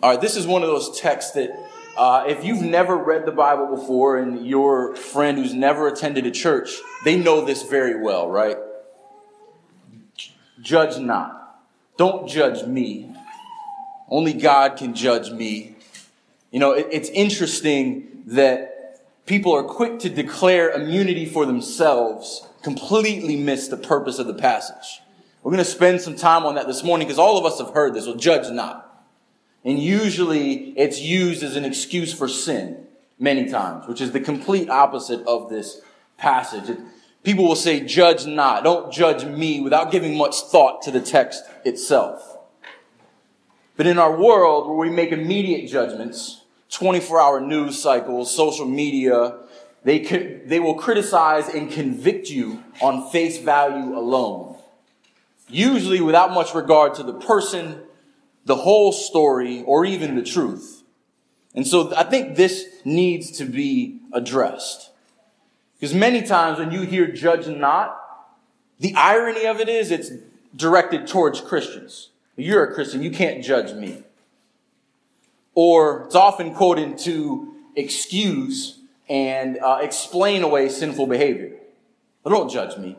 All right, this is one of those texts that uh, if you've never read the Bible before and your friend who's never attended a church, they know this very well, right? Judge not. Don't judge me. Only God can judge me. You know, it, it's interesting that people are quick to declare immunity for themselves, completely miss the purpose of the passage. We're going to spend some time on that this morning because all of us have heard this. Well, judge not. And usually it's used as an excuse for sin many times, which is the complete opposite of this passage. People will say, judge not. Don't judge me without giving much thought to the text itself. But in our world where we make immediate judgments, 24 hour news cycles, social media, they, they will criticize and convict you on face value alone. Usually without much regard to the person the whole story or even the truth. And so I think this needs to be addressed. Because many times when you hear judge not, the irony of it is it's directed towards Christians. You're a Christian, you can't judge me. Or it's often quoted to excuse and uh, explain away sinful behavior. But don't judge me.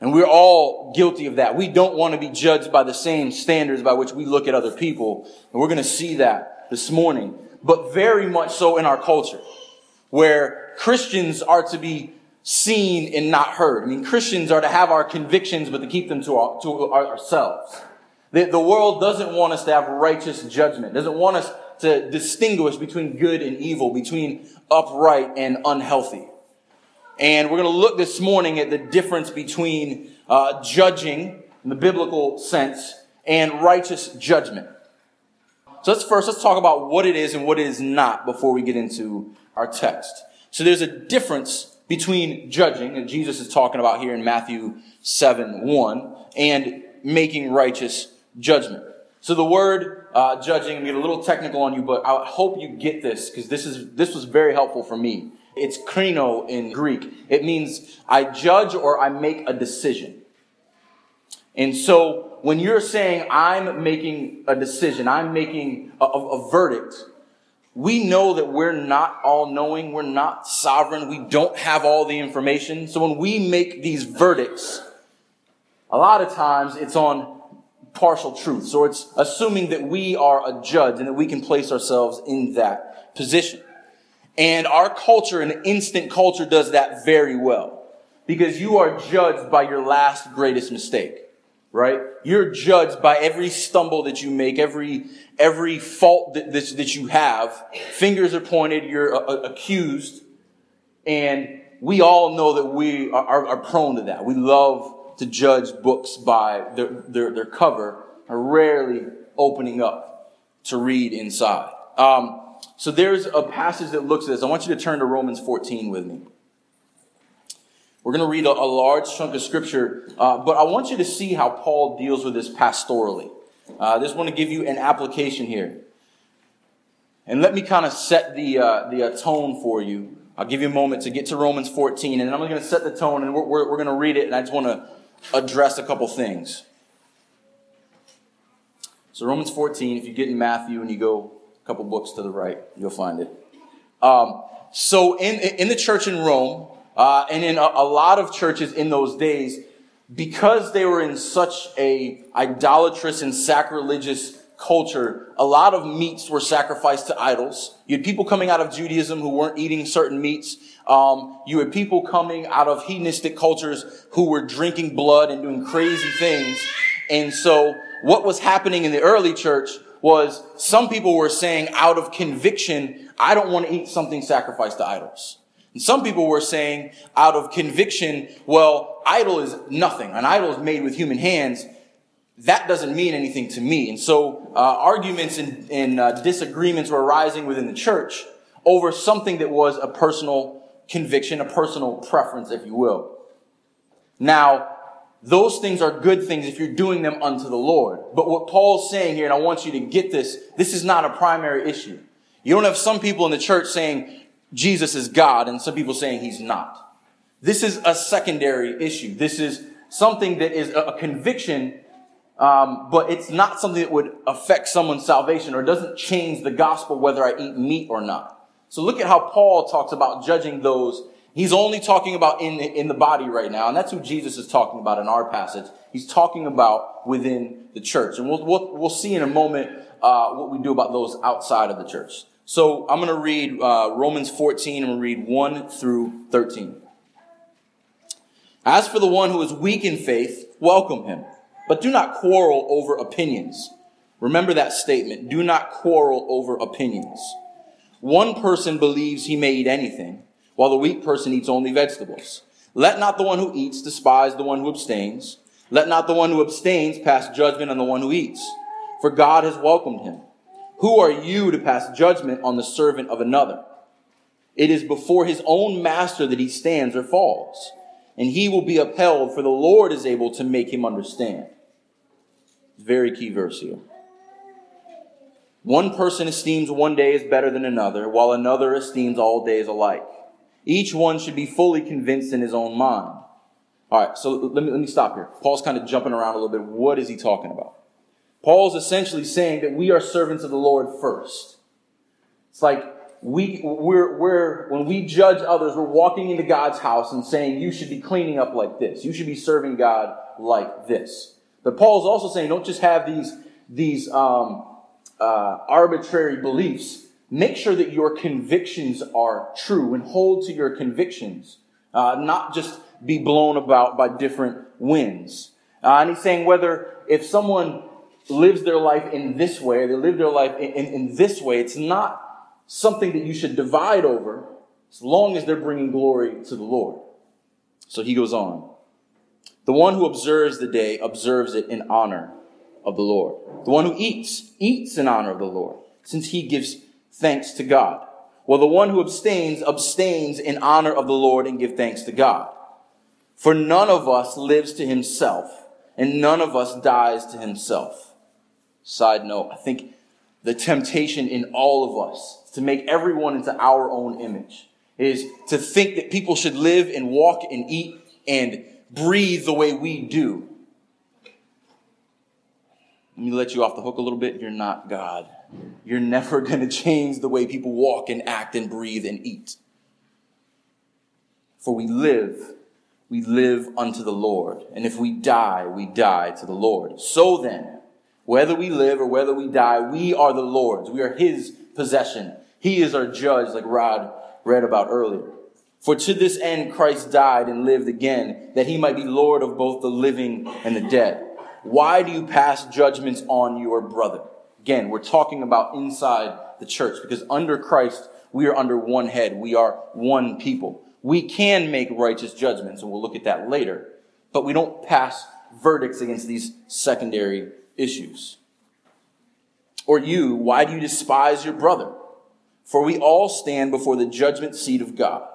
And we're all guilty of that. We don't want to be judged by the same standards by which we look at other people. And we're going to see that this morning. But very much so in our culture, where Christians are to be seen and not heard. I mean, Christians are to have our convictions, but to keep them to, our, to ourselves. The, the world doesn't want us to have righteous judgment, doesn't want us to distinguish between good and evil, between upright and unhealthy. And we're going to look this morning at the difference between uh, judging in the biblical sense and righteous judgment. So let's first, let's talk about what it is and what it is not before we get into our text. So there's a difference between judging, and Jesus is talking about here in Matthew 7 1, and making righteous judgment. So the word uh, judging, I'm get a little technical on you, but I hope you get this because this is this was very helpful for me. It's krino in Greek. It means I judge or I make a decision. And so when you're saying I'm making a decision, I'm making a, a, verdict, we know that we're not all knowing, we're not sovereign, we don't have all the information. So when we make these verdicts, a lot of times it's on partial truth. So it's assuming that we are a judge and that we can place ourselves in that position. And our culture and instant culture does that very well. Because you are judged by your last greatest mistake, right? You're judged by every stumble that you make, every, every fault that, that, that you have. Fingers are pointed, you're uh, uh accused. And we all know that we are, are, are, prone to that. We love to judge books by their, their, their cover, rarely opening up to read inside. Um, so there's a passage that looks at this. I want you to turn to Romans 14 with me. We're going to read a, a large chunk of scripture, uh, but I want you to see how Paul deals with this pastorally. Uh, I just want to give you an application here. And let me kind of set the, uh, the uh, tone for you. I'll give you a moment to get to Romans 14, and I'm going to set the tone, and we're, we're, we're going to read it, and I just want to address a couple things. So, Romans 14, if you get in Matthew and you go couple books to the right. You'll find it. Um, so in, in the church in Rome, uh, and in a, a, lot of churches in those days, because they were in such a idolatrous and sacrilegious culture, a lot of meats were sacrificed to idols. You had people coming out of Judaism who weren't eating certain meats. Um, you had people coming out of hedonistic cultures who were drinking blood and doing crazy things. And so what was happening in the early church was some people were saying out of conviction, I don't want to eat something sacrificed to idols. And some people were saying out of conviction, well, idol is nothing. An idol is made with human hands. That doesn't mean anything to me. And so uh, arguments and, and uh, disagreements were arising within the church over something that was a personal conviction, a personal preference, if you will. Now, those things are good things if you're doing them unto the Lord. But what Paul's saying here, and I want you to get this, this is not a primary issue. You don't have some people in the church saying Jesus is God and some people saying he's not. This is a secondary issue. This is something that is a conviction um, but it's not something that would affect someone's salvation or doesn't change the gospel whether I eat meat or not. So look at how Paul talks about judging those. He's only talking about in, in the body right now, and that's who Jesus is talking about in our passage. He's talking about within the church. And we'll, we'll, we'll see in a moment uh, what we do about those outside of the church. So I'm going to read uh, Romans 14 and we'll read 1 through 13. As for the one who is weak in faith, welcome him, but do not quarrel over opinions. Remember that statement. Do not quarrel over opinions. One person believes he may eat anything, while the weak person eats only vegetables. Let not the one who eats despise the one who abstains. Let not the one who abstains pass judgment on the one who eats, for God has welcomed him. Who are you to pass judgment on the servant of another? It is before his own master that he stands or falls and he will be upheld, for the Lord is able to make him understand. Very key verse here. One person esteems one day as better than another, while another esteems all days alike. Each one should be fully convinced in his own mind. All right, so let me, let me stop here. Paul's kind of jumping around a little bit. What is he talking about? Paul's essentially saying that we are servants of the Lord first. It's like we, we're, we're, when we judge others, we're walking into God's house and saying, you should be cleaning up like this. You should be serving God like this. But Paul's also saying, don't just have these, these um, uh, arbitrary beliefs. Make sure that your convictions are true and hold to your convictions, uh, not just be blown about by different winds. Uh, and he's saying whether if someone lives their life in this way, they live their life in, in, in this way, it's not something that you should divide over as long as they're bringing glory to the Lord. So he goes on. The one who observes the day observes it in honor of the Lord. The one who eats, eats in honor of the Lord, since he gives thanks to God. Well, the one who abstains, abstains in honor of the Lord and give thanks to God. For none of us lives to himself, and none of us dies to himself. Side note, I think the temptation in all of us to make everyone into our own image, is to think that people should live and walk and eat and breathe the way we do. Let me let you off the hook a little bit. You're not God. You're never going to change the way people walk and act and breathe and eat. For we live, we live unto the Lord. And if we die, we die to the Lord. So then, whether we live or whether we die, we are the Lord's. We are His possession. He is our judge, like Rod read about earlier. For to this end Christ died and lived again, that he might be Lord of both the living and the dead. Why do you pass judgments on your brother? Again, we're talking about inside the church because under Christ, we are under one head. We are one people. We can make righteous judgments, and we'll look at that later, but we don't pass verdicts against these secondary issues. Or you, why do you despise your brother? For we all stand before the judgment seat of God.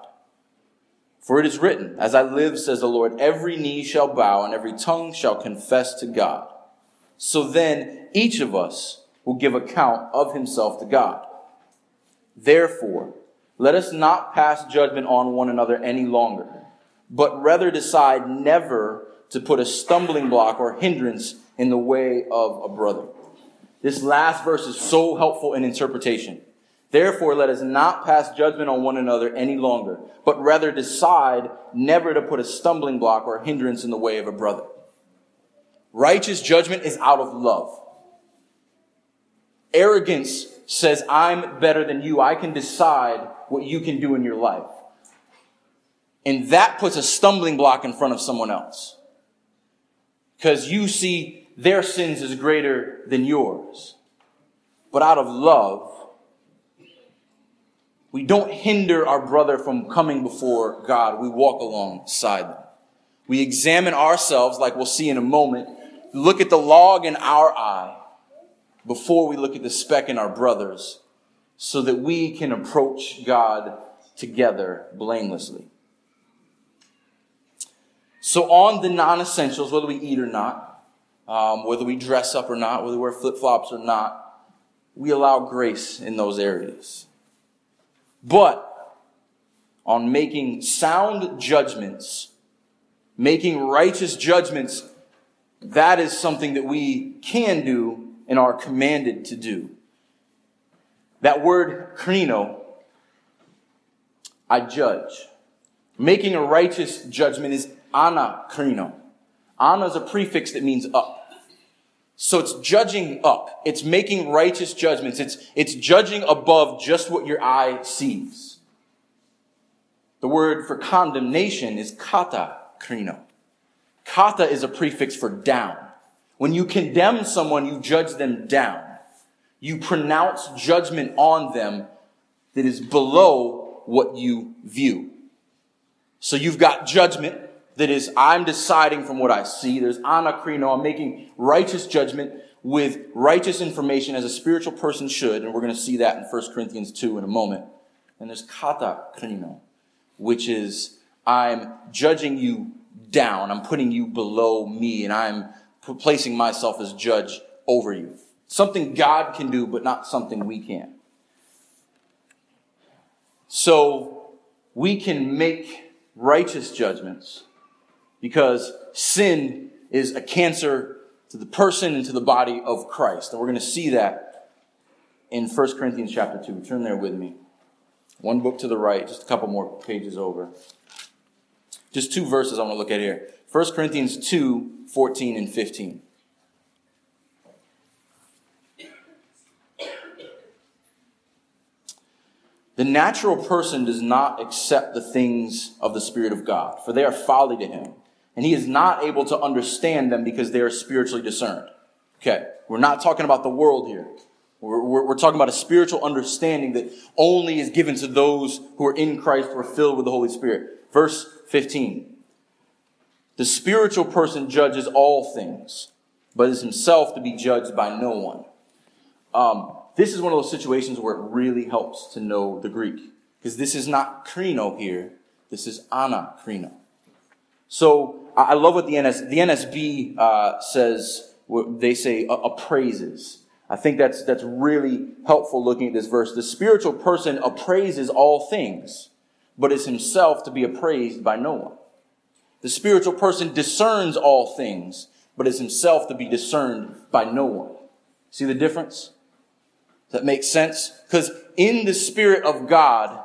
For it is written, As I live, says the Lord, every knee shall bow and every tongue shall confess to God. So then each of us will give account of himself to God. Therefore, let us not pass judgment on one another any longer, but rather decide never to put a stumbling block or hindrance in the way of a brother. This last verse is so helpful in interpretation. Therefore, let us not pass judgment on one another any longer, but rather decide never to put a stumbling block or hindrance in the way of a brother. Righteous judgment is out of love. Arrogance says, I'm better than you. I can decide what you can do in your life. And that puts a stumbling block in front of someone else. Because you see their sins as greater than yours. But out of love, we don't hinder our brother from coming before God. We walk alongside them. We examine ourselves, like we'll see in a moment, look at the log in our eye before we look at the speck in our brothers, so that we can approach God together blamelessly. So, on the non essentials, whether we eat or not, um, whether we dress up or not, whether we wear flip flops or not, we allow grace in those areas. But on making sound judgments, making righteous judgments that is something that we can do and are commanded to do. That word krino, I judge. Making a righteous judgment is anakrino. Ana is a prefix that means up. So it's judging up. It's making righteous judgments. It's, it's judging above just what your eye sees. The word for condemnation is kata krino. Kata is a prefix for down. When you condemn someone, you judge them down. You pronounce judgment on them that is below what you view. So you've got judgment that is, I'm deciding from what I see. There's anakrino. I'm making righteous judgment with righteous information as a spiritual person should. And we're going to see that in 1 Corinthians 2 in a moment. And there's kata krino, which is, I'm judging you down. I'm putting you below me and I'm placing myself as judge over you. Something God can do, but not something we can. So we can make righteous judgments because sin is a cancer to the person and to the body of Christ. And we're going to see that in 1 Corinthians chapter 2. Turn there with me. One book to the right, just a couple more pages over. Just two verses I want to look at here. 1 Corinthians 2 14 and 15. The natural person does not accept the things of the Spirit of God, for they are folly to him and he is not able to understand them because they are spiritually discerned. Okay, we're not talking about the world here. We're, we're, we're, talking about a spiritual understanding that only is given to those who are in Christ, who are filled with the Holy Spirit. Verse 15. The spiritual person judges all things, but is himself to be judged by no one. Um, this is one of those situations where it really helps to know the Greek. Because this is not krino here, this is ana krino. So I love what the, NS, the NASB uh, says. They say appraises. I think that's, that's really helpful looking at this verse. The spiritual person appraises all things, but is himself to be appraised by no one. The spiritual person discerns all things, but is himself to be discerned by no one. See the difference? That makes sense? Because in the Spirit of God,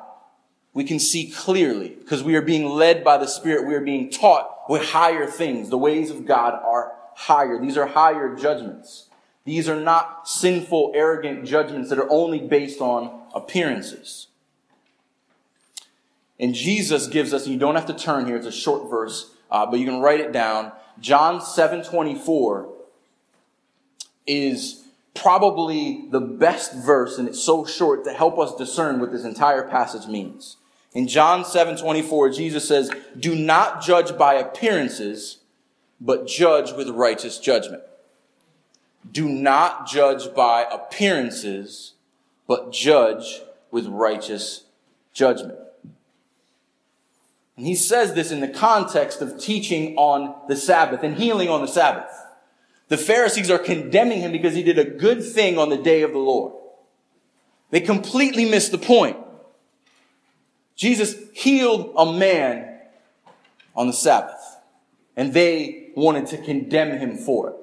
we can see clearly because we are being led by the Spirit. We are being taught with higher things. The ways of God are higher. These are higher judgments. These are not sinful, arrogant judgments that are only based on appearances. And Jesus gives us, and you don't have to turn here, it's a short verse, uh, but you can write it down. John 7 24 is probably the best verse, and it's so short to help us discern what this entire passage means. In John 7 24, Jesus says, Do not judge by appearances, but judge with righteous judgment. Do not judge by appearances, but judge with righteous judgment. And he says this in the context of teaching on the Sabbath and healing on the Sabbath. The Pharisees are condemning him because he did a good thing on the day of the Lord. They completely missed the point. Jesus healed a man on the Sabbath, and they wanted to condemn him for it.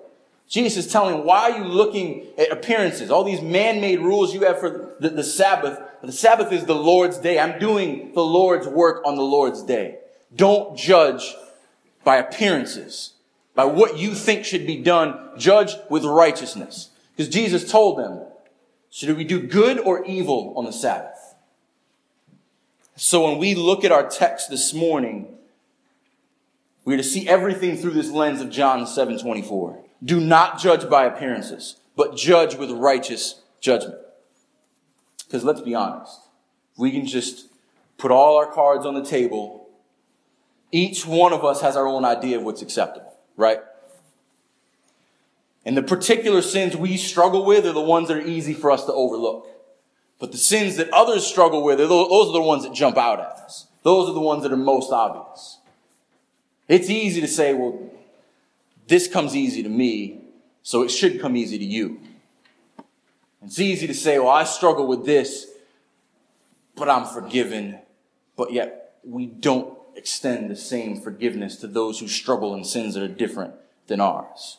Jesus is telling him, why are you looking at appearances? All these man-made rules you have for the, the Sabbath. The Sabbath is the Lord's day. I'm doing the Lord's work on the Lord's day. Don't judge by appearances, by what you think should be done. Judge with righteousness. Because Jesus told them, should we do good or evil on the Sabbath? So when we look at our text this morning, we're to see everything through this lens of John 7 24. Do not judge by appearances, but judge with righteous judgment. Because let's be honest, we can just put all our cards on the table. Each one of us has our own idea of what's acceptable, right? And the particular sins we struggle with are the ones that are easy for us to overlook. But the sins that others struggle with, those are the ones that jump out at us. Those are the ones that are most obvious. It's easy to say, well, this comes easy to me, so it should come easy to you. It's easy to say, well, I struggle with this, but I'm forgiven. But yet, we don't extend the same forgiveness to those who struggle in sins that are different than ours.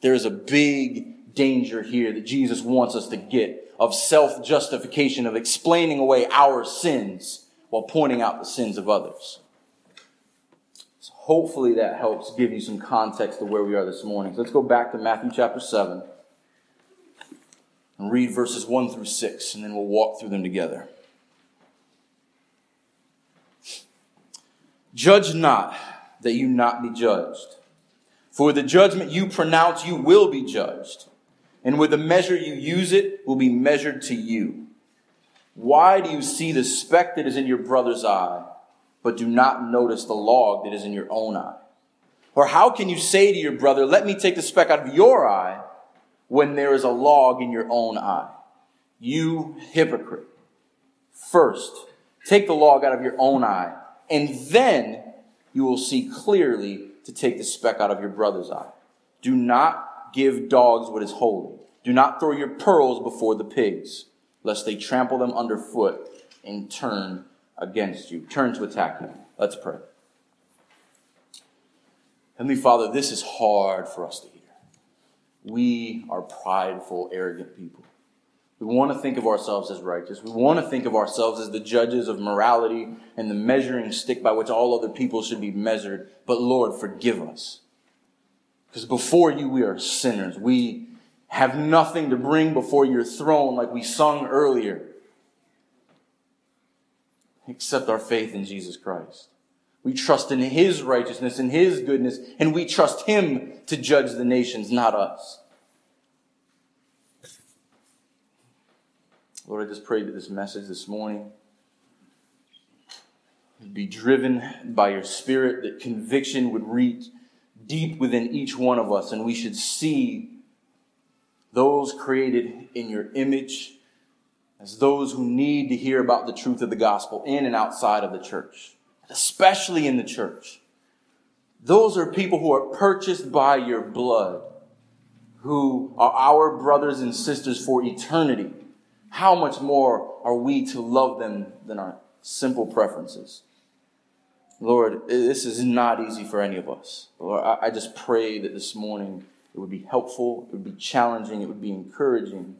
There is a big danger here that Jesus wants us to get of self justification, of explaining away our sins while pointing out the sins of others. Hopefully that helps give you some context to where we are this morning. So let's go back to Matthew chapter 7 and read verses 1 through 6, and then we'll walk through them together. Judge not that you not be judged. For the judgment you pronounce, you will be judged. And with the measure you use it, will be measured to you. Why do you see the speck that is in your brother's eye, but do not notice the log that is in your own eye? Or how can you say to your brother, let me take the speck out of your eye, when there is a log in your own eye? You hypocrite. First, take the log out of your own eye, and then you will see clearly to take the speck out of your brother's eye. Do not give dogs what is holy. Do not throw your pearls before the pigs, lest they trample them underfoot and turn against you, turn to attack you. Let's pray. Heavenly Father, this is hard for us to hear. We are prideful, arrogant people. We want to think of ourselves as righteous. We want to think of ourselves as the judges of morality and the measuring stick by which all other people should be measured. But Lord, forgive us. Because before you, we are sinners. We have nothing to bring before your throne like we sung earlier, except our faith in Jesus Christ. We trust in His righteousness and His goodness, and we trust Him to judge the nations, not us. Lord, I just pray that this message this morning would be driven by your Spirit, that conviction would reach deep within each one of us, and we should see those created in your image as those who need to hear about the truth of the gospel in and outside of the church, especially in the church. Those are people who are purchased by your blood, who are our brothers and sisters for eternity how much more are we to love them than our simple preferences? Lord, this is not easy for any of us. Lord, I just pray that this morning it would be helpful, it would be challenging, it would be encouraging.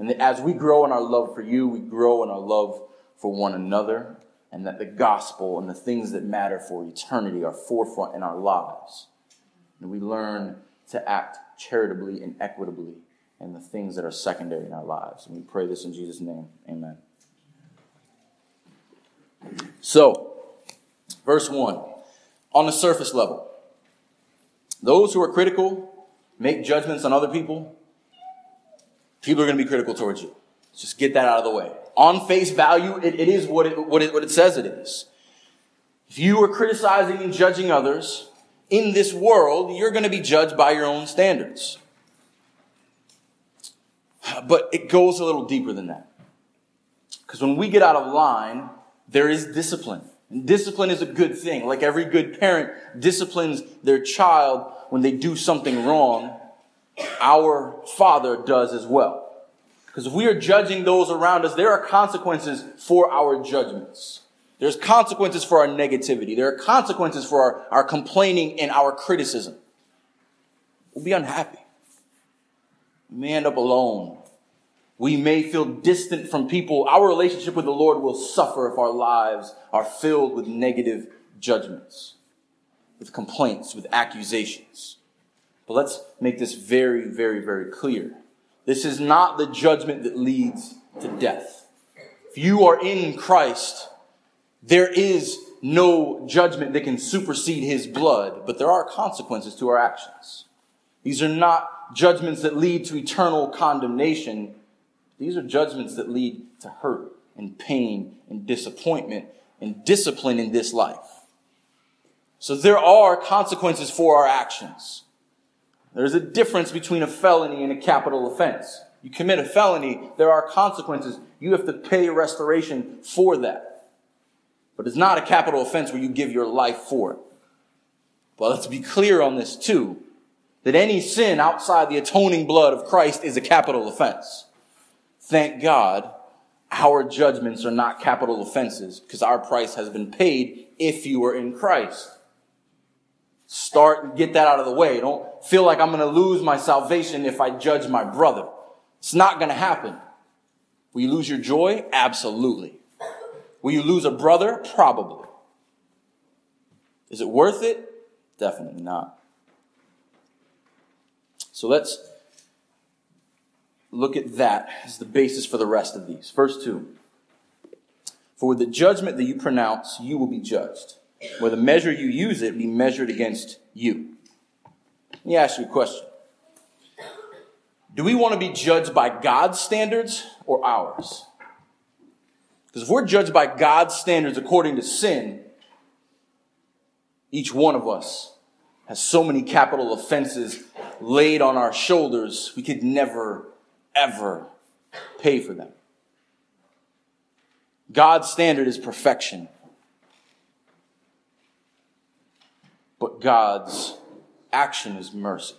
And that as we grow in our love for you, we grow in our love for one another, and that the gospel and the things that matter for eternity are forefront in our lives. And we learn to act charitably and equitably and the things that are secondary in our lives. And we pray this in Jesus' name. Amen. So, verse 1 on the surface level, those who are critical, make judgments on other people, people are going to be critical towards you. Just get that out of the way. On face value, it, it is what it, what, it, what it says it is. If you are criticizing and judging others in this world, you're going to be judged by your own standards. But it goes a little deeper than that. Because when we get out of line, there is discipline. And discipline is a good thing. Like every good parent disciplines their child when they do something wrong, our Father does as well. Because if we are judging those around us, there are consequences for our judgments. There's consequences for our negativity. There are consequences for our, our complaining and our criticism. We'll be unhappy. We may end up alone. We may feel distant from people. Our relationship with the Lord will suffer if our lives are filled with negative judgments, with complaints, with accusations. But let's make this very, very, very clear. This is not the judgment that leads to death. If you are in Christ, there is no judgment that can supersede his blood, but there are consequences to our actions. These are not judgments that lead to eternal condemnation. These are judgments that lead to hurt and pain and disappointment and discipline in this life. So there are consequences for our actions. There's a difference between a felony and a capital offense. You commit a felony, there are consequences. You have to pay restoration for that. But it's not a capital offense where you give your life for it. Well, let's be clear on this too that any sin outside the atoning blood of Christ is a capital offense. Thank God our judgments are not capital offenses because our price has been paid if you are in Christ. Start and get that out of the way. Don't feel like I'm going to lose my salvation if I judge my brother. It's not going to happen. Will you lose your joy? Absolutely. Will you lose a brother? Probably. Is it worth it? Definitely not. So let's look at that as the basis for the rest of these. Verse 2. For with the judgment that you pronounce, you will be judged. Where the measure you use it be measured against you. Let me ask you a question. Do we want to be judged by God's standards or ours? Because if we're judged by God's standards according to sin, each one of us has so many capital offenses laid on our shoulders, we could never, ever pay for them. God's standard is perfection. But God's action is mercy.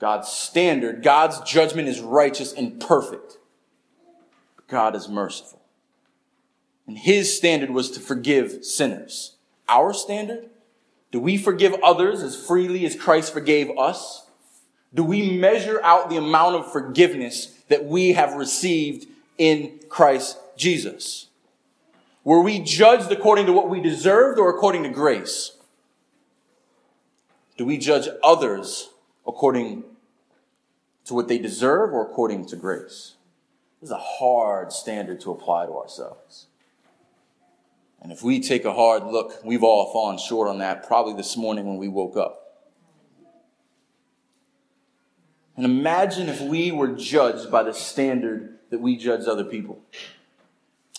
God's standard, God's judgment is righteous and perfect. God is merciful. And his standard was to forgive sinners. Our standard? Do we forgive others as freely as Christ forgave us? Do we measure out the amount of forgiveness that we have received in Christ Jesus? Were we judged according to what we deserved or according to grace? Do we judge others according to what they deserve or according to grace? This is a hard standard to apply to ourselves. And if we take a hard look, we've all fallen short on that probably this morning when we woke up. And imagine if we were judged by the standard that we judge other people.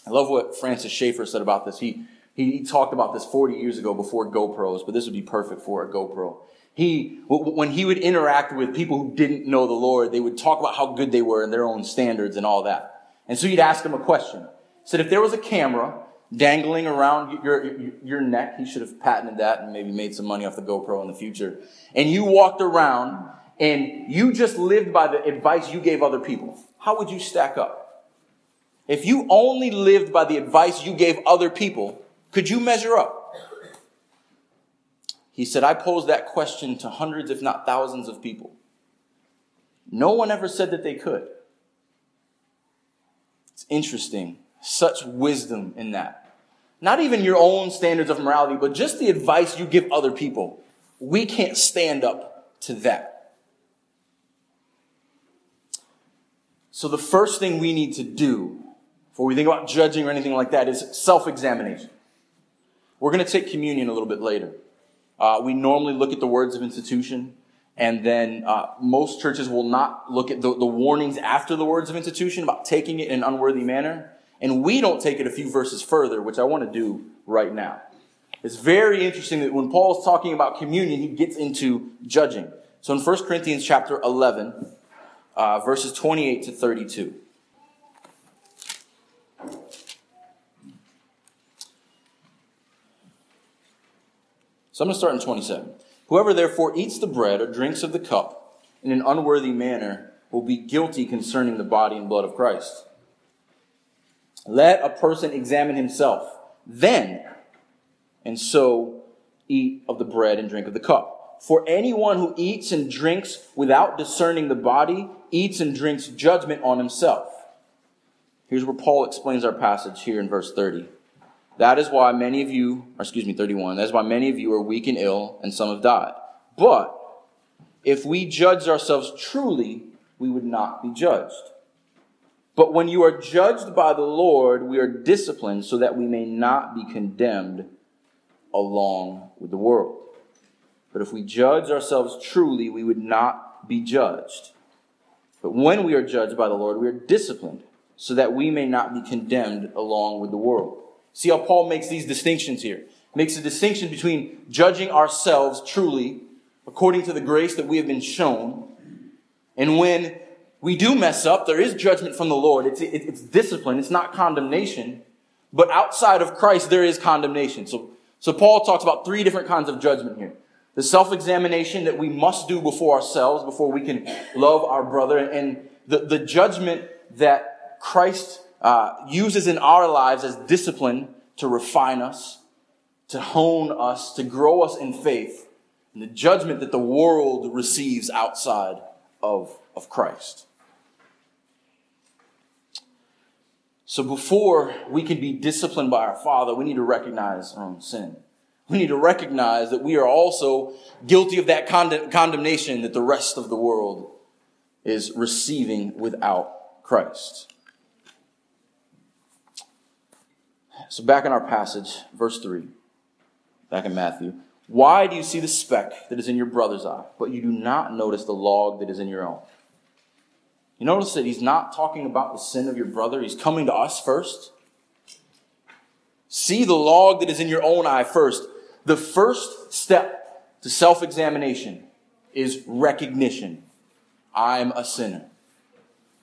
I love what Francis Schaeffer said about this. He, he, he talked about this 40 years ago before GoPros, but this would be perfect for a GoPro. He, when he would interact with people who didn't know the Lord, they would talk about how good they were and their own standards and all that. And so he'd ask them a question. He said, if there was a camera dangling around your, your, your neck, he should have patented that and maybe made some money off the GoPro in the future. And you walked around and you just lived by the advice you gave other people. How would you stack up? If you only lived by the advice you gave other people, could you measure up? He said, I posed that question to hundreds, if not thousands of people. No one ever said that they could. It's interesting. Such wisdom in that. Not even your own standards of morality, but just the advice you give other people. We can't stand up to that. So the first thing we need to do before we think about judging or anything like that is self-examination. We're going to take communion a little bit later. Uh, we normally look at the words of institution, and then uh, most churches will not look at the, the warnings after the words of institution about taking it in an unworthy manner. And we don't take it a few verses further, which I want to do right now. It's very interesting that when Paul is talking about communion, he gets into judging. So in 1 Corinthians chapter 11, uh, verses 28 to 32. So I'm going to start in 27. Whoever therefore eats the bread or drinks of the cup in an unworthy manner will be guilty concerning the body and blood of Christ. Let a person examine himself, then, and so eat of the bread and drink of the cup. For anyone who eats and drinks without discerning the body eats and drinks judgment on himself. Here's where Paul explains our passage here in verse 30. That is why many of you, or excuse me, 31, that is why many of you are weak and ill, and some have died. But if we judged ourselves truly, we would not be judged. But when you are judged by the Lord, we are disciplined so that we may not be condemned along with the world. But if we judge ourselves truly, we would not be judged. But when we are judged by the Lord, we are disciplined so that we may not be condemned along with the world. See how Paul makes these distinctions here. Makes a distinction between judging ourselves truly according to the grace that we have been shown. And when we do mess up, there is judgment from the Lord. It's, it's discipline. It's not condemnation. But outside of Christ, there is condemnation. So, so Paul talks about three different kinds of judgment here. The self-examination that we must do before ourselves, before we can love our brother, and the, the judgment that Christ uh, uses in our lives as discipline to refine us, to hone us, to grow us in faith, and the judgment that the world receives outside of, of Christ. So before we can be disciplined by our Father, we need to recognize our own sin. We need to recognize that we are also guilty of that condemnation that the rest of the world is receiving without Christ. So back in our passage, verse 3, back in Matthew. Why do you see the speck that is in your brother's eye, but you do not notice the log that is in your own? You notice that he's not talking about the sin of your brother. He's coming to us first. See the log that is in your own eye first. The first step to self examination is recognition. I'm a sinner.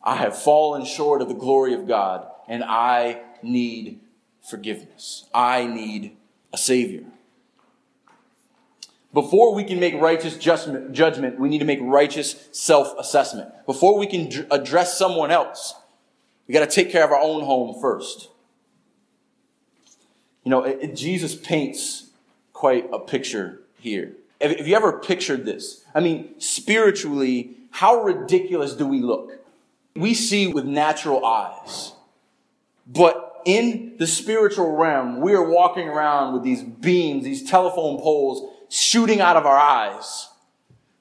I have fallen short of the glory of God, and I need forgiveness. I need a Savior. Before we can make righteous judgment, we need to make righteous self assessment. Before we can address someone else, we got to take care of our own home first. You know, it, it, Jesus paints quite a picture here. Have, have you ever pictured this? I mean, spiritually, how ridiculous do we look? We see with natural eyes. But in the spiritual realm, we are walking around with these beams, these telephone poles shooting out of our eyes,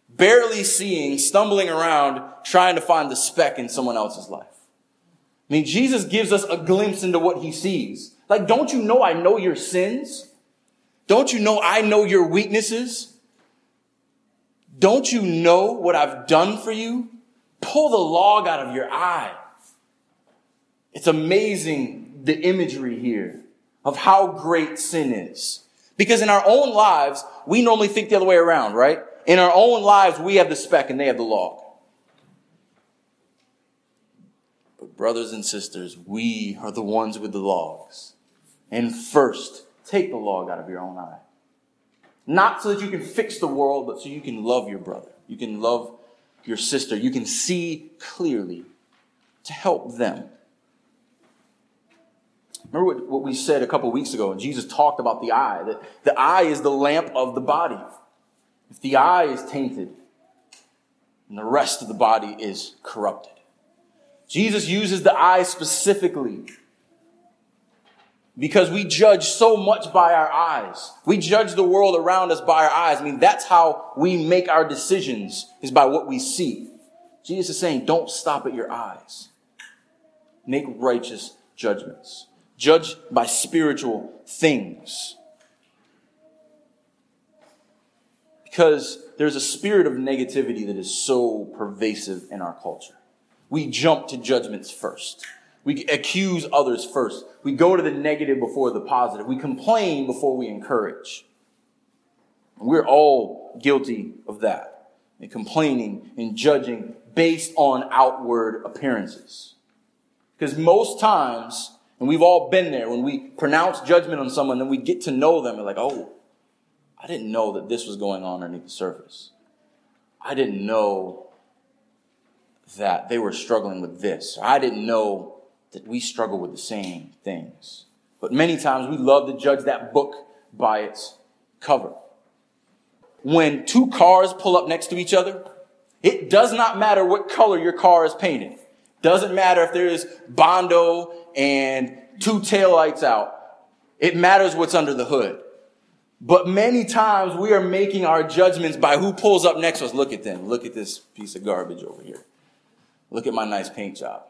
barely seeing, stumbling around, trying to find the speck in someone else's life. I mean, Jesus gives us a glimpse into what he sees. Like, don't you know I know your sins? Don't you know I know your weaknesses? Don't you know what I've done for you? Pull the log out of your eye. It's amazing the imagery here of how great sin is. Because in our own lives, we normally think the other way around, right? In our own lives, we have the speck and they have the log. But brothers and sisters, we are the ones with the logs. And first, take the log out of your own eye. Not so that you can fix the world, but so you can love your brother. You can love your sister. You can see clearly to help them. Remember what, what we said a couple weeks ago, and Jesus talked about the eye, that the eye is the lamp of the body. If the eye is tainted, and the rest of the body is corrupted. Jesus uses the eye specifically because we judge so much by our eyes. We judge the world around us by our eyes. I mean, that's how we make our decisions is by what we see. Jesus is saying, don't stop at your eyes. Make righteous judgments. Judge by spiritual things. Because there's a spirit of negativity that is so pervasive in our culture. We jump to judgments first. We accuse others first. We go to the negative before the positive. We complain before we encourage. We're all guilty of that. And complaining and judging based on outward appearances. Because most times, and we've all been there, when we pronounce judgment on someone, then we get to know them, and like, oh, I didn't know that this was going on underneath the surface. I didn't know that they were struggling with this. I didn't know that we struggle with the same things. But many times we love to judge that book by its cover. When two cars pull up next to each other, it does not matter what color your car is painted. Doesn't matter if there is Bondo and two taillights out. It matters what's under the hood. But many times we are making our judgments by who pulls up next to us. Look at them. Look at this piece of garbage over here. Look at my nice paint job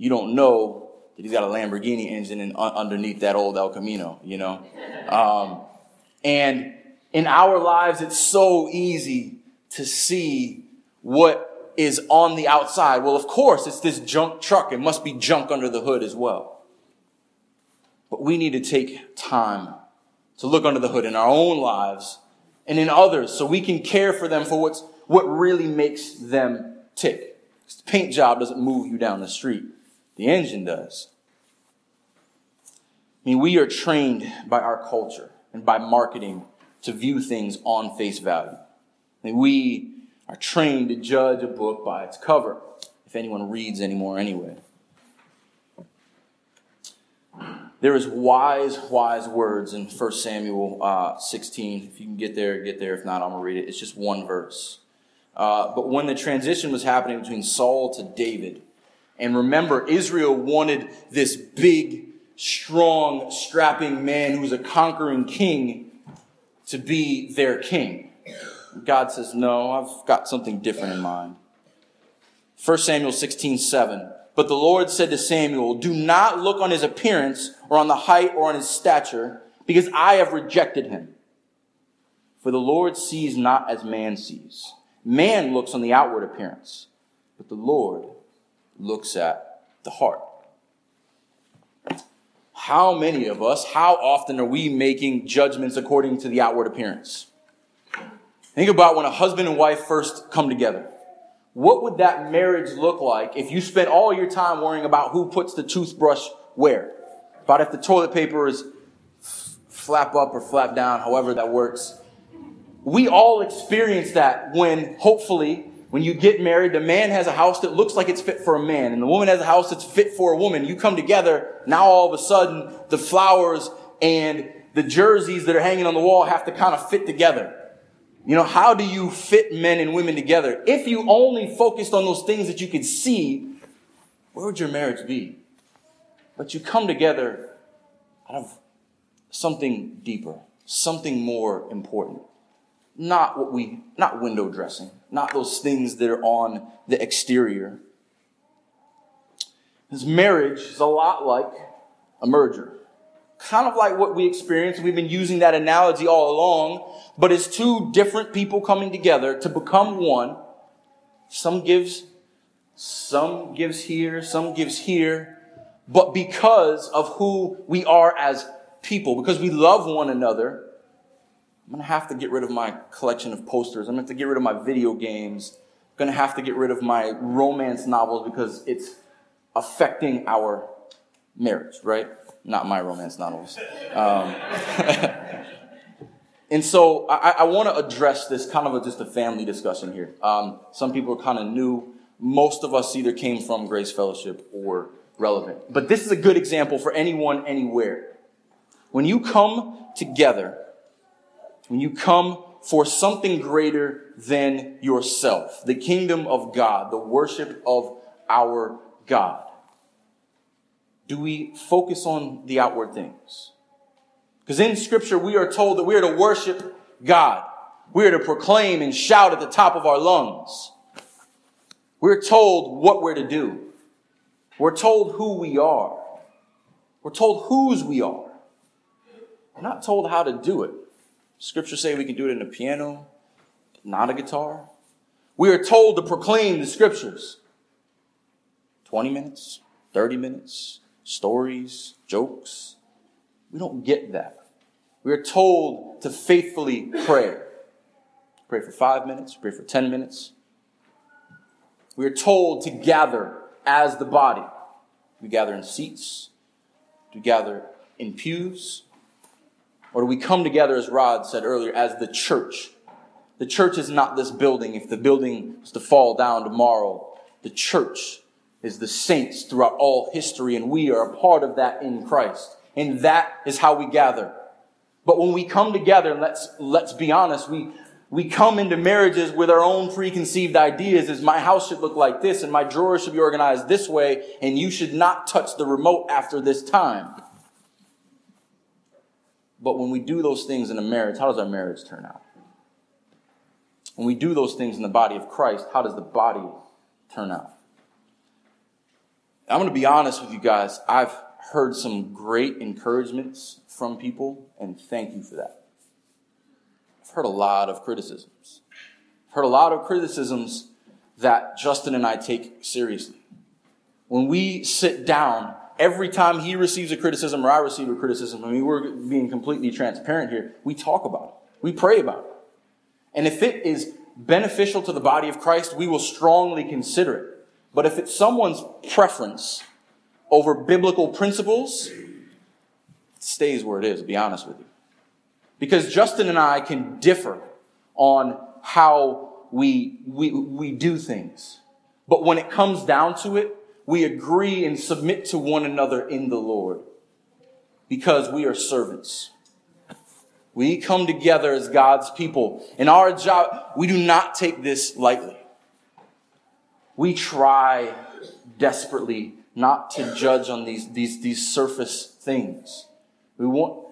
you don't know that he's got a Lamborghini engine in, underneath that old El Camino, you know? Um, and in our lives, it's so easy to see what is on the outside. Well, of course, it's this junk truck. It must be junk under the hood as well. But we need to take time to look under the hood in our own lives and in others so we can care for them for what's, what really makes them tick. The paint job doesn't move you down the street. The engine does. I mean, we are trained by our culture and by marketing to view things on face value. I mean, we are trained to judge a book by its cover, if anyone reads anymore anyway. There is wise, wise words in 1 Samuel uh, 16. If you can get there, get there. If not, I'm going to read it. It's just one verse. Uh, but when the transition was happening between Saul to David, and remember, Israel wanted this big, strong, strapping man who's a conquering king to be their king. God says, No, I've got something different in mind. 1 Samuel 16, 7. But the Lord said to Samuel, Do not look on his appearance or on the height or on his stature, because I have rejected him. For the Lord sees not as man sees. Man looks on the outward appearance, but the Lord looks at the heart. How many of us, how often are we making judgments according to the outward appearance? Think about when a husband and wife first come together. What would that marriage look like if you spent all your time worrying about who puts the toothbrush where? About if the toilet paper is flap up or flap down, however that works. We all experience that when, hopefully, when you get married, the man has a house that looks like it's fit for a man, and the woman has a house that's fit for a woman. You come together, now all of a sudden, the flowers and the jerseys that are hanging on the wall have to kind of fit together. You know, how do you fit men and women together? If you only focused on those things that you could see, where would your marriage be? But you come together out of something deeper, something more important. Not what we, not window dressing, not those things that are on the exterior. This marriage is a lot like a merger kind of like what we experience. We've been using that analogy all along, but it's two different people coming together to become one. Some gives, some gives here, some gives here, but because of who we are as people, because we love one another, I'm gonna have to get rid of my collection of posters. I'm gonna have to get rid of my video games. I'm gonna have to get rid of my romance novels because it's affecting our marriage, right? Not my romance novels. Um, and so I, I want to address this kind of a, just a family discussion here. Um, some people are kind of new. Most of us either came from Grace Fellowship or relevant. But this is a good example for anyone, anywhere. When you come together, when you come for something greater than yourself, the kingdom of God, the worship of our God, do we focus on the outward things? Because in scripture, we are told that we are to worship God. We are to proclaim and shout at the top of our lungs. We're told what we're to do. We're told who we are. We're told whose we are. We're not told how to do it. Scripture say we can do it in a piano, not a guitar. We are told to proclaim the scriptures. 20 minutes, 30 minutes, stories, jokes. We don't get that. We are told to faithfully pray. Pray for five minutes, pray for 10 minutes. We are told to gather as the body. We gather in seats, we gather in pews, or do we come together, as Rod said earlier, as the church? The church is not this building. If the building was to fall down tomorrow, the church is the saints throughout all history, and we are a part of that in Christ. And that is how we gather. But when we come together, let's, let's be honest, we, we come into marriages with our own preconceived ideas is my house should look like this and my drawers should be organized this way and you should not touch the remote after this time. But when we do those things in a marriage, how does our marriage turn out? When we do those things in the body of Christ, how does the body turn out? I'm going to be honest with you guys. I've heard some great encouragements from people, and thank you for that. I've heard a lot of criticisms. I've heard a lot of criticisms that Justin and I take seriously. When we sit down, every time he receives a criticism or I receive a criticism, I mean, we're being completely transparent here, we talk about it. We pray about it. And if it is beneficial to the body of Christ, we will strongly consider it. But if it's someone's preference over biblical principles, it stays where it is, to be honest with you. Because Justin and I can differ on how we, we, we do things. But when it comes down to it, we agree and submit to one another in the Lord. because we are servants. We come together as God's people. In our job, we do not take this lightly. We try desperately not to judge on these, these, these surface things. We want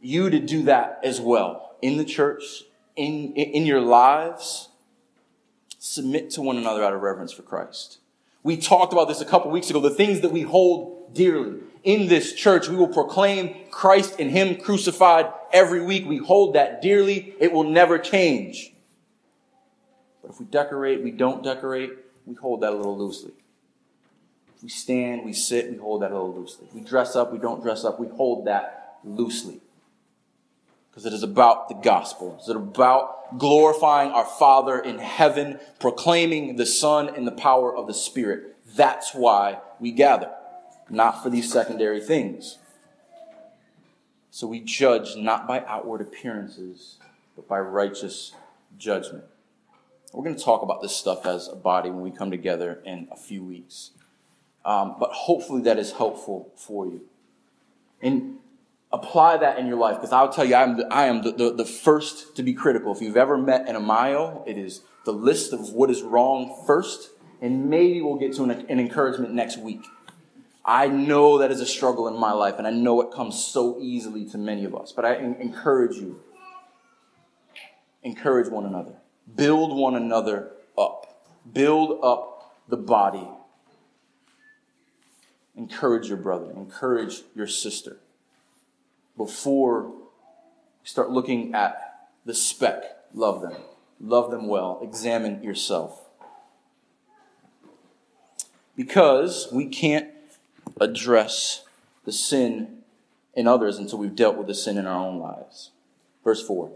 you to do that as well in the church, in, in your lives. Submit to one another out of reverence for Christ. We talked about this a couple weeks ago. The things that we hold dearly in this church, we will proclaim Christ and Him crucified every week. We hold that dearly. It will never change. But if we decorate, we don't decorate, we hold that a little loosely. We stand, we sit, we hold that a little loosely. We dress up, we don't dress up, we hold that loosely. Because it is about the gospel. It is about glorifying our Father in heaven, proclaiming the Son in the power of the Spirit. That's why we gather, not for these secondary things. So we judge not by outward appearances, but by righteous judgment. We're going to talk about this stuff as a body when we come together in a few weeks. Um, but hopefully that is helpful for you. And apply that in your life because I'll tell you, I'm the, I am the, the, the, first to be critical. If you've ever met an Amayo, it is the list of what is wrong first, and maybe we'll get to an, an encouragement next week. I know that is a struggle in my life, and I know it comes so easily to many of us. But I encourage you, encourage one another, build one another up, build up the body. Encourage your brother, encourage your sister before you start looking at the speck. Love them. Love them well. Examine yourself. Because we can't address the sin in others until we've dealt with the sin in our own lives. Verse 4.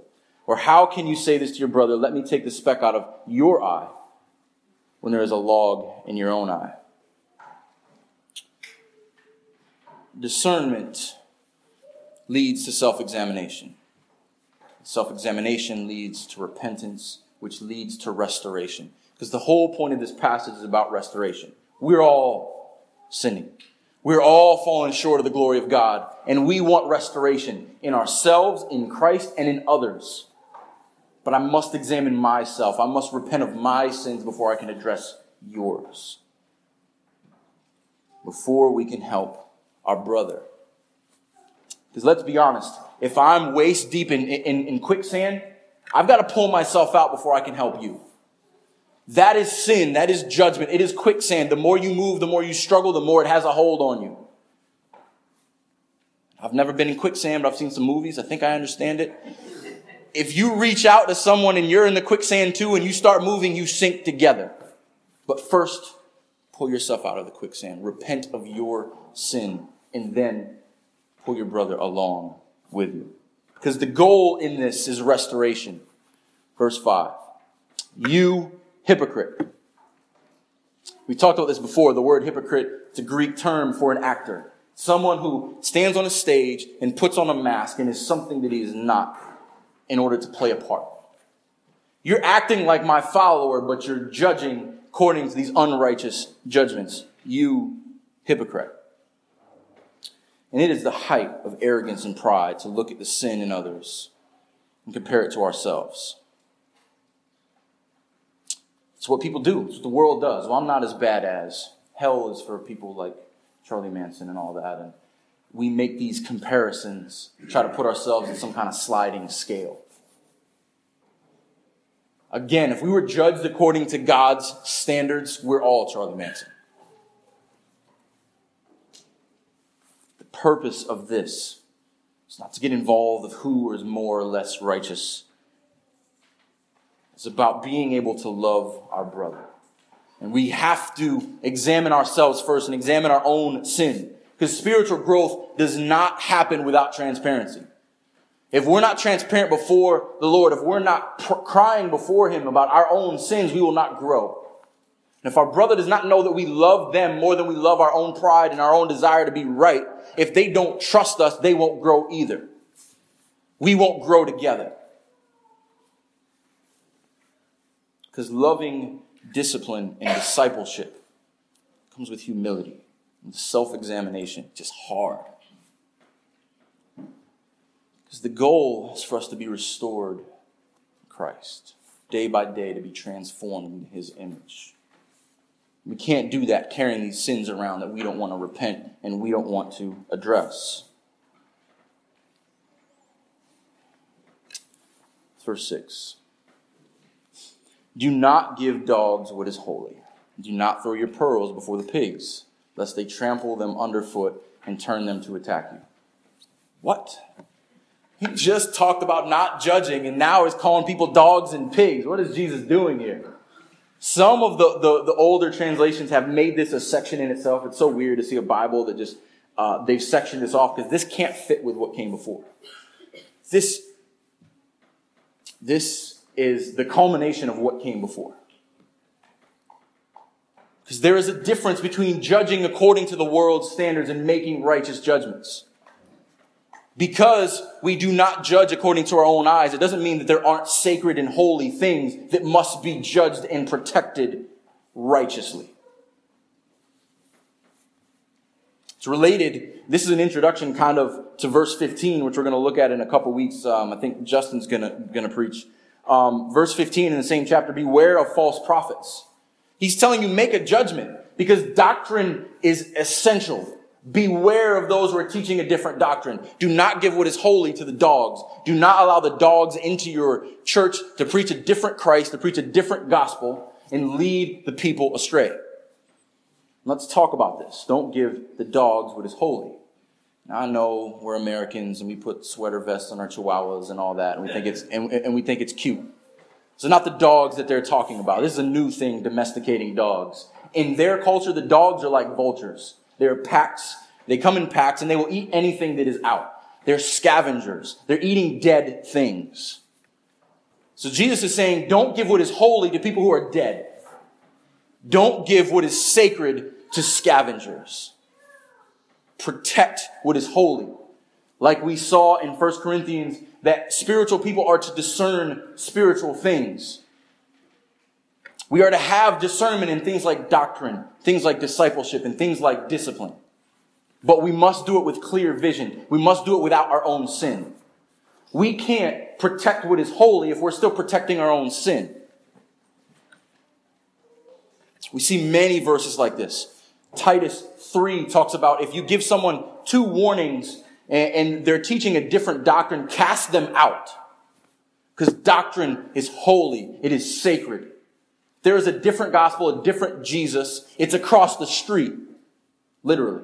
Or how can you say this to your brother, let me take the speck out of your eye when there is a log in your own eye? Discernment leads to self examination. Self examination leads to repentance, which leads to restoration. Because the whole point of this passage is about restoration. We're all sinning. We're all falling short of the glory of God, and we want restoration in ourselves, in Christ, and in others. But I must examine myself. I must repent of my sins before I can address yours. Before we can help our brother because let's be honest, if I'm waist deep in, in, in quicksand, I've got to pull myself out before I can help you. That is sin. That is judgment. It is quicksand. The more you move, the more you struggle, the more it has a hold on you. I've never been in quicksand, but I've seen some movies. I think I understand it. If you reach out to someone and you're in the quicksand too and you start moving, you sink together. But first, pull yourself out of the quicksand. Repent of your sin and then pull your brother along with you. Because the goal in this is restoration. Verse 5. You hypocrite. We talked about this before. The word hypocrite, it's a Greek term for an actor. Someone who stands on a stage and puts on a mask and is something that he is not in order to play a part. You're acting like my follower, but you're judging according to these unrighteous judgments. You hypocrite. And it is the height of arrogance and pride to look at the sin in others and compare it to ourselves. It's what people do. It's what the world does. Well, I'm not as bad as. Hell is for people like Charlie Manson and all that. And we make these comparisons, try to put ourselves in some kind of sliding scale. Again, if we were judged according to God's standards, we're all Charlie Manson. The purpose of this is not to get involved with who is more or less righteous. It's about being able to love our brother. And we have to examine ourselves first and examine our own sin. Because spiritual growth does not happen without transparency. If we're not transparent before the Lord, if we're not pr- crying before Him about our own sins, we will not grow. And if our brother does not know that we love them more than we love our own pride and our own desire to be right, if they don't trust us, they won't grow either. We won't grow together. Because loving discipline and discipleship comes with humility self examination, just hard. Because the goal is for us to be restored Christ, day by day, to be transformed into his image. We can't do that carrying these sins around that we don't want to repent and we don't want to address. Verse 6 Do not give dogs what is holy. Do not throw your pearls before the pigs, lest they trample them underfoot and turn them to attack you. What? He just talked about not judging and now is calling people dogs and pigs. What is Jesus doing here? Some of the, the, the, older translations have made this a section in itself. It's so weird to see a Bible that just, uh, they've sectioned this off because this can't fit with what came before. This, this is the culmination of what came before. Because there is a difference between judging according to the world's standards and making righteous judgments. Because we do not judge according to our own eyes, it doesn't mean that there aren't sacred and holy things that must be judged and protected righteously. It's related. This is an introduction kind of to verse 15, which we're going to look at in a couple weeks. Um, I think Justin's going to, going to preach. Um, verse 15 in the same chapter, beware of false prophets. He's telling you make a judgment because doctrine is essential. Beware of those who are teaching a different doctrine. Do not give what is holy to the dogs. Do not allow the dogs into your church to preach a different Christ, to preach a different gospel, and lead the people astray. Let's talk about this. Don't give the dogs what is holy. Now, I know we're Americans and we put sweater vests on our chihuahuas and all that, and we think it's and, and we think it's cute. So not the dogs that they're talking about. This is a new thing, domesticating dogs. In their culture, the dogs are like vultures. They're packs. They come in packs and they will eat anything that is out. They're scavengers. They're eating dead things. So Jesus is saying, don't give what is holy to people who are dead. Don't give what is sacred to scavengers. Protect what is holy. Like we saw in 1 Corinthians, that spiritual people are to discern spiritual things. We are to have discernment in things like doctrine, things like discipleship, and things like discipline. But we must do it with clear vision. We must do it without our own sin. We can't protect what is holy if we're still protecting our own sin. We see many verses like this. Titus 3 talks about if you give someone two warnings and, they're teaching a different doctrine, cast them out. Because doctrine is holy. It is sacred. There is a different gospel, a different Jesus. It's across the street. Literally.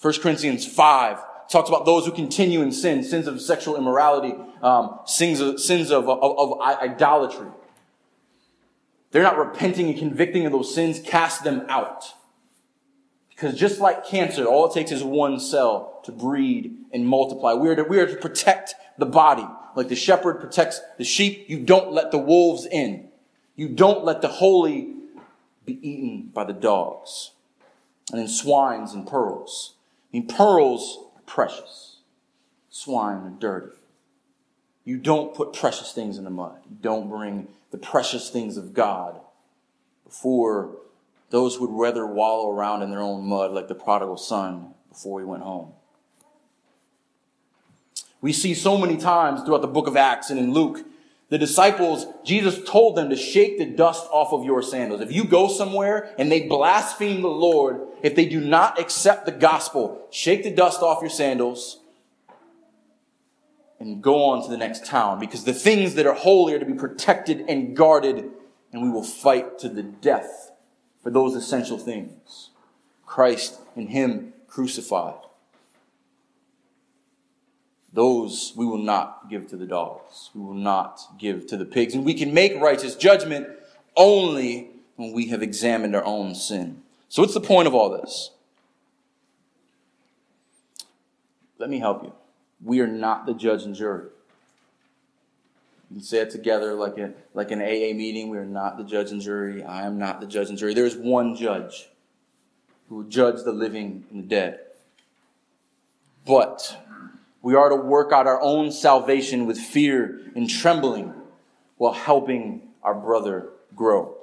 1 Corinthians 5 talks about those who continue in sin, sins of sexual immorality, um, sins, of, sins of, of, of idolatry. They're not repenting and convicting of those sins, cast them out. Because just like cancer, all it takes is one cell to breed and multiply. We are to, we are to protect the body. Like the shepherd protects the sheep, you don't let the wolves in. You don't let the holy be eaten by the dogs. And then swines and pearls. I mean, pearls are precious. Swine are dirty. You don't put precious things in the mud. You don't bring the precious things of God before those who would rather wallow around in their own mud like the prodigal son before he went home. We see so many times throughout the book of Acts and in Luke, the disciples, Jesus told them to shake the dust off of your sandals. If you go somewhere and they blaspheme the Lord, if they do not accept the gospel, shake the dust off your sandals and go on to the next town because the things that are holy are to be protected and guarded and we will fight to the death for those essential things. Christ and Him crucified. Those we will not give to the dogs. We will not give to the pigs. And we can make righteous judgment only when we have examined our own sin. So, what's the point of all this? Let me help you. We are not the judge and jury. Say it together like, a, like an AA meeting. We are not the judge and jury. I am not the judge and jury. There is one judge who will judge the living and the dead. But we are to work out our own salvation with fear and trembling while helping our brother grow.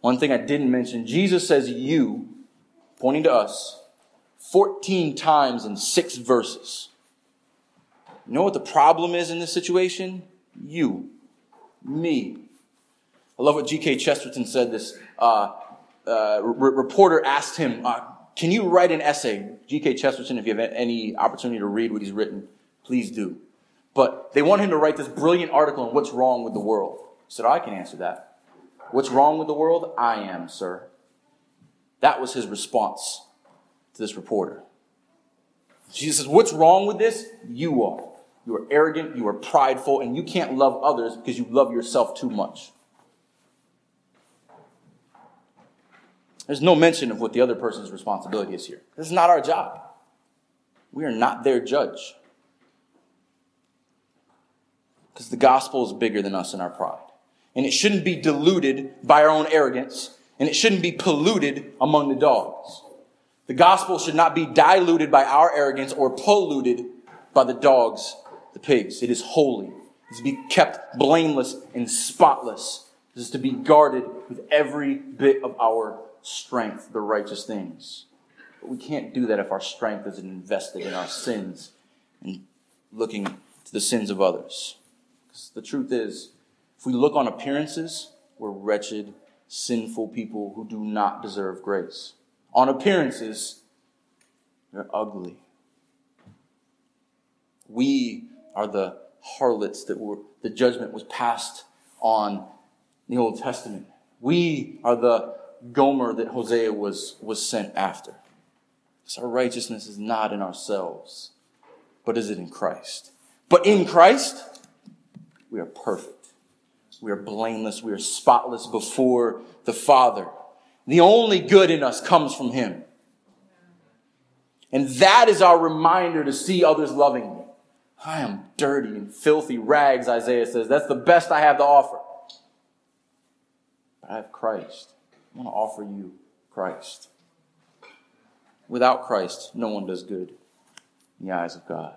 One thing I didn't mention Jesus says, You, pointing to us, 14 times in six verses. You know what the problem is in this situation? You, me. I love what G.K. Chesterton said. This uh, uh, re- reporter asked him, uh, Can you write an essay? G.K. Chesterton, if you have any opportunity to read what he's written, please do. But they want him to write this brilliant article on what's wrong with the world. He said, I can answer that. What's wrong with the world? I am, sir. That was his response to this reporter. Jesus says, What's wrong with this? You are. You are arrogant, you are prideful, and you can't love others because you love yourself too much. There's no mention of what the other person's responsibility is here. This is not our job. We are not their judge. Because the gospel is bigger than us and our pride. And it shouldn't be diluted by our own arrogance, and it shouldn't be polluted among the dogs. The gospel should not be diluted by our arrogance or polluted by the dogs, the pigs. It is holy. It is to be kept blameless and spotless. It is to be guarded with every bit of our strength, the righteous things. But we can't do that if our strength isn't invested in our sins and looking to the sins of others. Because the truth is, if we look on appearances, we're wretched, sinful people who do not deserve grace on appearances, they're ugly. We are the harlots that were, the judgment was passed on the Old Testament. We are the Gomer that Hosea was, was sent after. Because our righteousness is not in ourselves, but is it in Christ? But in Christ, we are perfect. We are blameless. We are spotless before the Father. The only good in us comes from Him. And that is our reminder to see others loving. I am dirty and filthy rags, Isaiah says. That's the best I have to offer. But I have Christ. I want to offer you Christ. Without Christ, no one does good in the eyes of God.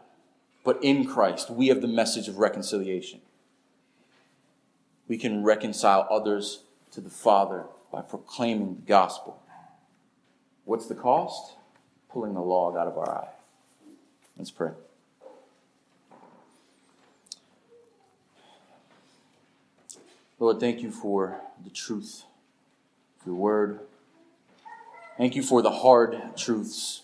But in Christ, we have the message of reconciliation. We can reconcile others to the Father by proclaiming the gospel. What's the cost? Pulling the log out of our eye. Let's pray. Lord, thank you for the truth your word. Thank you for the hard truths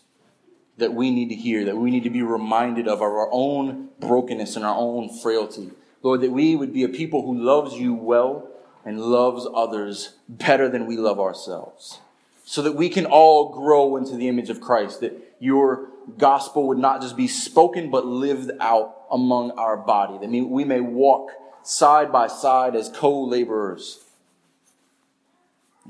that we need to hear, that we need to be reminded of, of our own brokenness and our own frailty. Lord, that we would be a people who loves you well and loves others better than we love ourselves. So that we can all grow into the image of Christ, that your gospel would not just be spoken, but lived out among our body. That we may walk side by side as co laborers.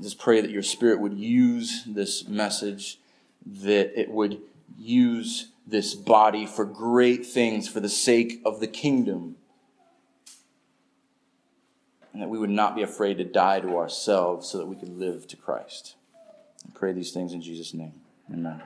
Just pray that your spirit would use this message, that it would use this body for great things for the sake of the kingdom and that we would not be afraid to die to ourselves so that we could live to Christ. I pray these things in Jesus' name. Amen.